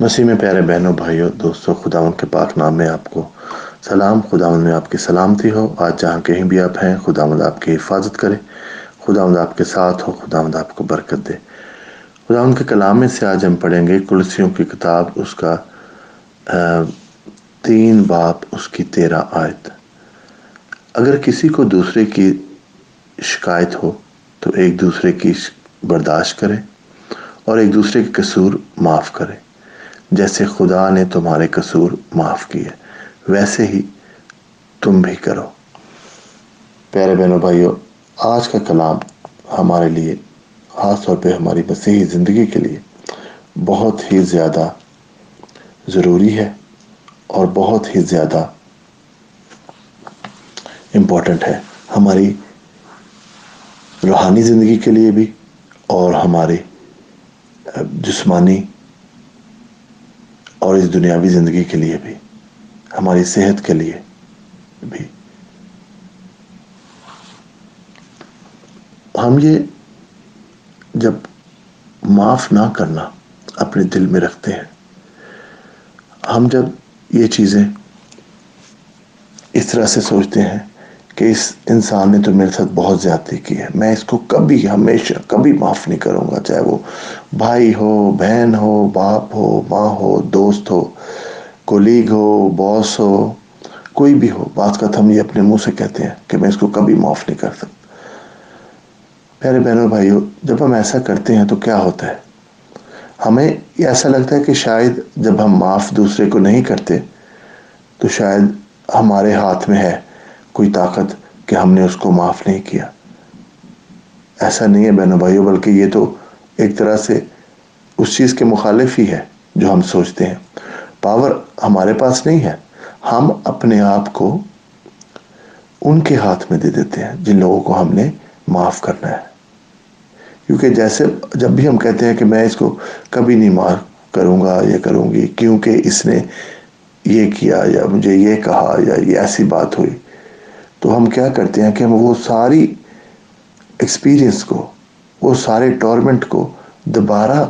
مسیح میں پیارے بہنوں، بھائیوں، دوستوں خدا کے پاک نام میں آپ کو سلام۔ خدا میں آپ کی سلامتی ہو۔ آج جہاں کہیں بھی آپ ہیں خدا آپ کی حفاظت کرے۔ خدا آپ کے ساتھ ہو خدا آپ کو برکت دے۔ خدا کے کلام میں سے آج ہم پڑھیں گے کلسیوں کی کتاب، اس کا تین باپ، اس کی تیرہ آیت۔ اگر کسی کو دوسرے کی شکایت ہو، تو ایک دوسرے کی برداشت کرے اور ایک دوسرے کے قصور معاف کرے۔ جیسے خدا نے تمہارے قصور معاف کیے، ویسے ہی تم بھی کرو۔ پیارے بہنوں بھائیوں، آج کا کلام ہمارے لیے، خاص طور پہ ہماری مسیحی زندگی کے لیے، بہت ہی زیادہ ضروری ہے اور بہت ہی زیادہ امپورٹنٹ ہے۔ ہماری روحانی زندگی کے لیے بھی اور ہماری جسمانی اور اس دنیاوی زندگی کے لیے بھی، ہماری صحت کے لیے بھی۔ ہم یہ جب معاف نہ کرنا اپنے دل میں رکھتے ہیں، ہم جب یہ چیزیں اس طرح سے سوچتے ہیں کہ اس انسان نے تو میرے ساتھ بہت زیادتی کی ہے۔ میں اس کو کبھی ہمیشہ کبھی معاف نہیں کروں گا، چاہے وہ بھائی ہو، بہن ہو، باپ ہو، ماں ہو، دوست ہو کولیگ ہو، باس ہو، کوئی بھی ہو۔ بعض کا ہم یہ اپنے منہ سے کہتے ہیں کہ میں اس کو کبھی معاف نہیں کر سکتا۔ پیارے بہنوں بھائیوں، جب ہم ایسا کرتے ہیں تو کیا ہوتا ہے؟ ہمیں ایسا لگتا ہے کہ شاید جب ہم معاف دوسرے کو نہیں کرتے تو شاید ہمارے ہاتھ میں ہے۔ کوئی طاقت کہ ہم نے اس کو معاف نہیں کیا۔ ایسا نہیں ہے بہنوں بھائیوں، بلکہ یہ تو ایک طرح سے اس چیز کے مخالف ہی ہے جو ہم سوچتے ہیں۔ پاور ہمارے پاس نہیں ہے۔ ہم اپنے آپ کو ان کے ہاتھ میں دے دیتے ہیں جن لوگوں کو ہم نے معاف کرنا ہے۔ کیونکہ جیسے جب بھی ہم کہتے ہیں کہ میں اس کو کبھی نہیں معاف کروں گا یا کروں گی، کیونکہ اس نے یہ کیا یا مجھے یہ کہا یا یہ ایسی بات ہوئی تو ہم کیا کرتے ہیں کہ ہم وہ ساری ایکسپیرئنس کو، وہ سارے ٹورمنٹ کو دوبارہ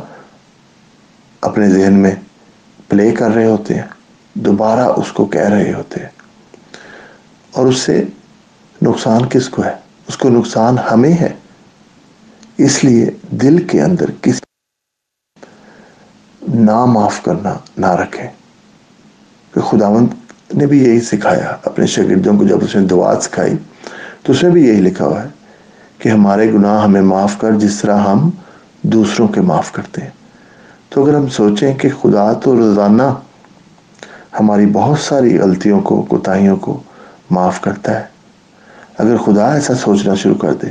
اپنے ذہن میں پلے کر رہے ہوتے ہیں، دوبارہ اس کو کہہ رہے ہوتے ہیں۔ اور اس سے نقصان کس کو ہے؟ اس کو نقصان ہمیں ہے۔ اس لیے دل کے اندر کس نہ معاف کرنا، نہ رکھیں۔ کہ خداوند نے بھی یہی سکھایا اپنے شاگردوں کو جب اس نے دعا سکھائی، تو اس میں بھی یہی لکھا ہوا ہے کہ ہمارے گناہ ہمیں معاف کر جس طرح ہم دوسروں کے معاف کرتے ہیں۔ تو اگر ہم سوچیں کہ خدا تو روزانہ ہماری بہت ساری غلطیوں کو، کوتاہیوں کو معاف کرتا ہے، اگر خدا ایسا سوچنا شروع کر دے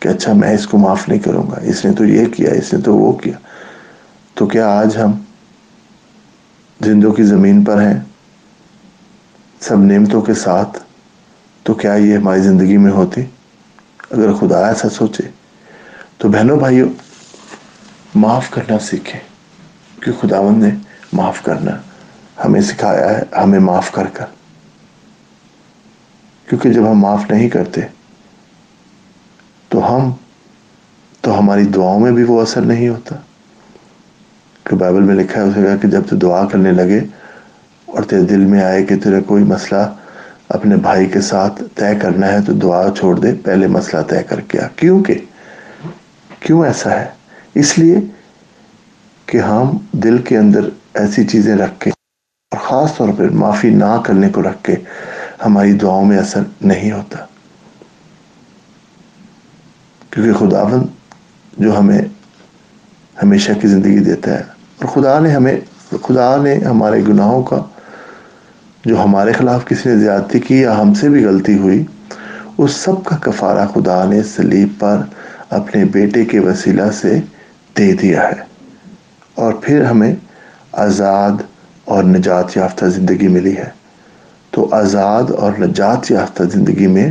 کہ اچھا میں اس کو معاف نہیں کروں گا، اس نے تو یہ کیا، اس نے تو وہ کیا، تو کیا آج ہم زندوں کی زمین پر ہیں؟ سب نعمتوں کے ساتھ، تو کیا یہ ہماری زندگی میں ہوتی؟ اگر خدا ایسا سوچے، تو بہنوں بھائیوں، معاف کرنا سیکھیں کہ خداون نے معاف کرنا ہمیں سکھایا ہے، ہمیں معاف کر کر۔ کیونکہ جب ہم معاف نہیں کرتے، تو ہم، تو ہماری دعاؤں میں بھی وہ اثر نہیں ہوتا۔ کہ بائبل میں لکھا ہے، اسے کہا کہ جب تو دعا کرنے لگے اور تیرے دل میں آئے کہ تیرے کوئی مسئلہ اپنے بھائی کے ساتھ طے کرنا ہے تو دعا چھوڑ دے، پہلے مسئلہ طے کر کے کیوں کہ؟ کیوں ایسا ہے؟ اس لیے کہ ہم دل کے اندر ایسی چیزیں رکھ کے اور خاص طور پر معافی نہ کرنے کو رکھ کے ہماری دعاؤں میں اثر نہیں ہوتا۔ کیونکہ خداون جو ہمیں ہمیشہ کی زندگی دیتا ہے اور خدا نے ہمیں، خدا نے ہمارے گناہوں کا جو ہمارے خلاف کسی نے زیادتی کی یا ہم سے بھی غلطی ہوئی، اس سب کا کفارہ خدا نے سلیب پر اپنے بیٹے کے وسیلہ سے دے دیا ہے۔ اور پھر ہمیں آزاد اور نجات یافتہ زندگی ملی ہے۔ تو آزاد اور نجات یافتہ زندگی میں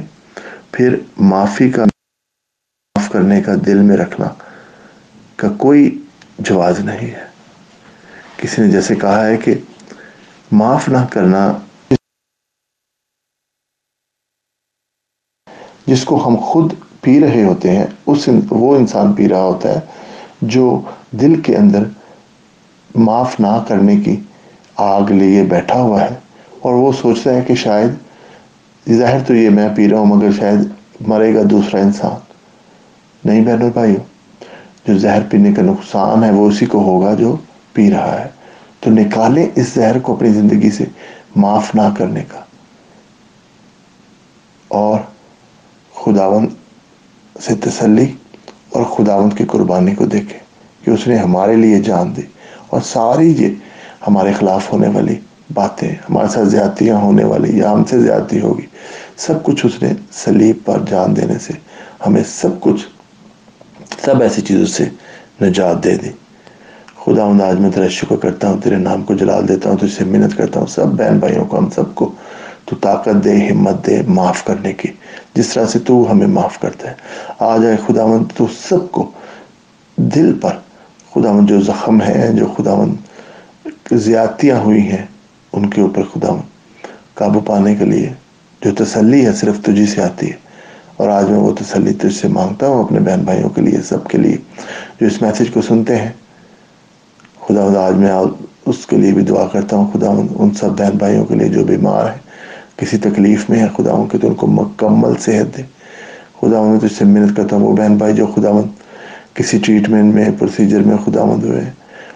پھر معافی کا معاف کرنے کا دل میں رکھنا کا کوئی جواز نہیں ہے۔ کسی نے جیسے کہا ہے کہ معاف نہ کرنا جس کو ہم خود پی رہے ہوتے ہیں، اس وہ انسان پی رہا ہوتا ہے جو دل کے اندر معاف نہ کرنے کی آگ لیے بیٹھا ہوا ہے۔ اور وہ سوچتا ہے کہ شاید ظاہر تو یہ میں پی رہا ہوں، مگر شاید مرے گا دوسرا انسان۔ نہیں بہنوں بھائیو، جو زہر پینے کا نقصان ہے، وہ اسی کو ہوگا جو پی رہا ہے۔ تو نکالیں اس زہر کو اپنی زندگی سے معاف نہ کرنے کا۔ اور خداون سے تسلی اور خداون کی قربانی کو دیکھیں کہ اس نے ہمارے لیے جان دی۔ اور ساری یہ ہمارے خلاف ہونے والی باتیں، ہمارے ساتھ زیادتیاں ہونے والی، یا ہم سے زیادتی ہوگی، سب کچھ اس نے سلیب پر جان دینے سے، ہمیں سب کچھ، سب ایسی چیزوں سے نجات دے دی۔ خدا آج میں تیرا شکر کرتا ہوں، تیرے نام کو جلال دیتا ہوں، تجھ سے منت کرتا ہوں، سب بہن بھائیوں کو، ہم سب کو۔ تو طاقت دے، ہمت دے معاف کرنے کی۔ جس طرح سے تو ہمیں معاف کرتا ہے۔ آ جائے خدا مند، تو سب کو دل پر خدا مند جو زخم ہے جو خدا مند زیادتیاں ہوئی ہیں، ان کے اوپر خدا مند قابو پانے کے لیے جو تسلی ہے، صرف تجھی سے آتی ہے۔ اور آج میں وہ تسلی تجھ سے مانگتا ہوں، اپنے بہن بھائیوں کے لیے، سب کے لیے۔ جو اس میسیج کو سنتے ہیں خدا مند آج میں اس کے لیے بھی دعا کرتا ہوں، خدا مند ان سب بہن بھائیوں کے لیے جو بیمار ہیں، کسی تکلیف میں ہے خدا کے تو ان کو مکمل صحت دے۔ خدا میں تجھ سے محنت کرتا ہوں، وہ بہن بھائی جو خدا مند کسی ٹریٹمنٹ میں پروسیجر میں خدا مند ہوئے۔ ہیں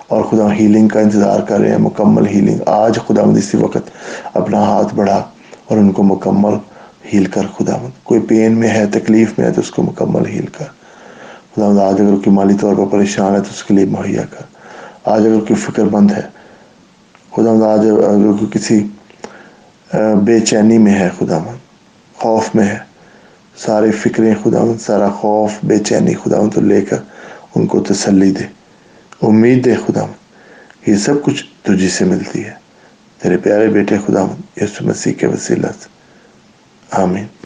اور خدا ہیلنگ کا انتظار کر رہے ہیں، مکمل ہیلنگ آج خدا مند اسی وقت اپنا ہاتھ بڑھا اور ان کو مکمل ہیل کر، خدا مند۔ کوئی پین میں ہے، تکلیف میں ہے، تو اس کو مکمل ہیل کر۔ خدا مند، آج اگر کوئی مالی طور پر پریشان ہے، تو اس کے لیے مہیا کر۔ آج اگر کوئی فکر مند ہے، خدا مند آج اگر کوئی کسی بے چینی میں ہے، خدا مند، خوف میں ہے سارے فکریں خدا مند، سارا خوف، بے چینی خدا مند تو لے کر ان کو تسلی دے، امید دے خدا مند، یہ سب کچھ تجھی سے ملتی ہے۔ تیرے پیارے بیٹے خدا مند، یسو مسیح کے وسیلہ سے آمین۔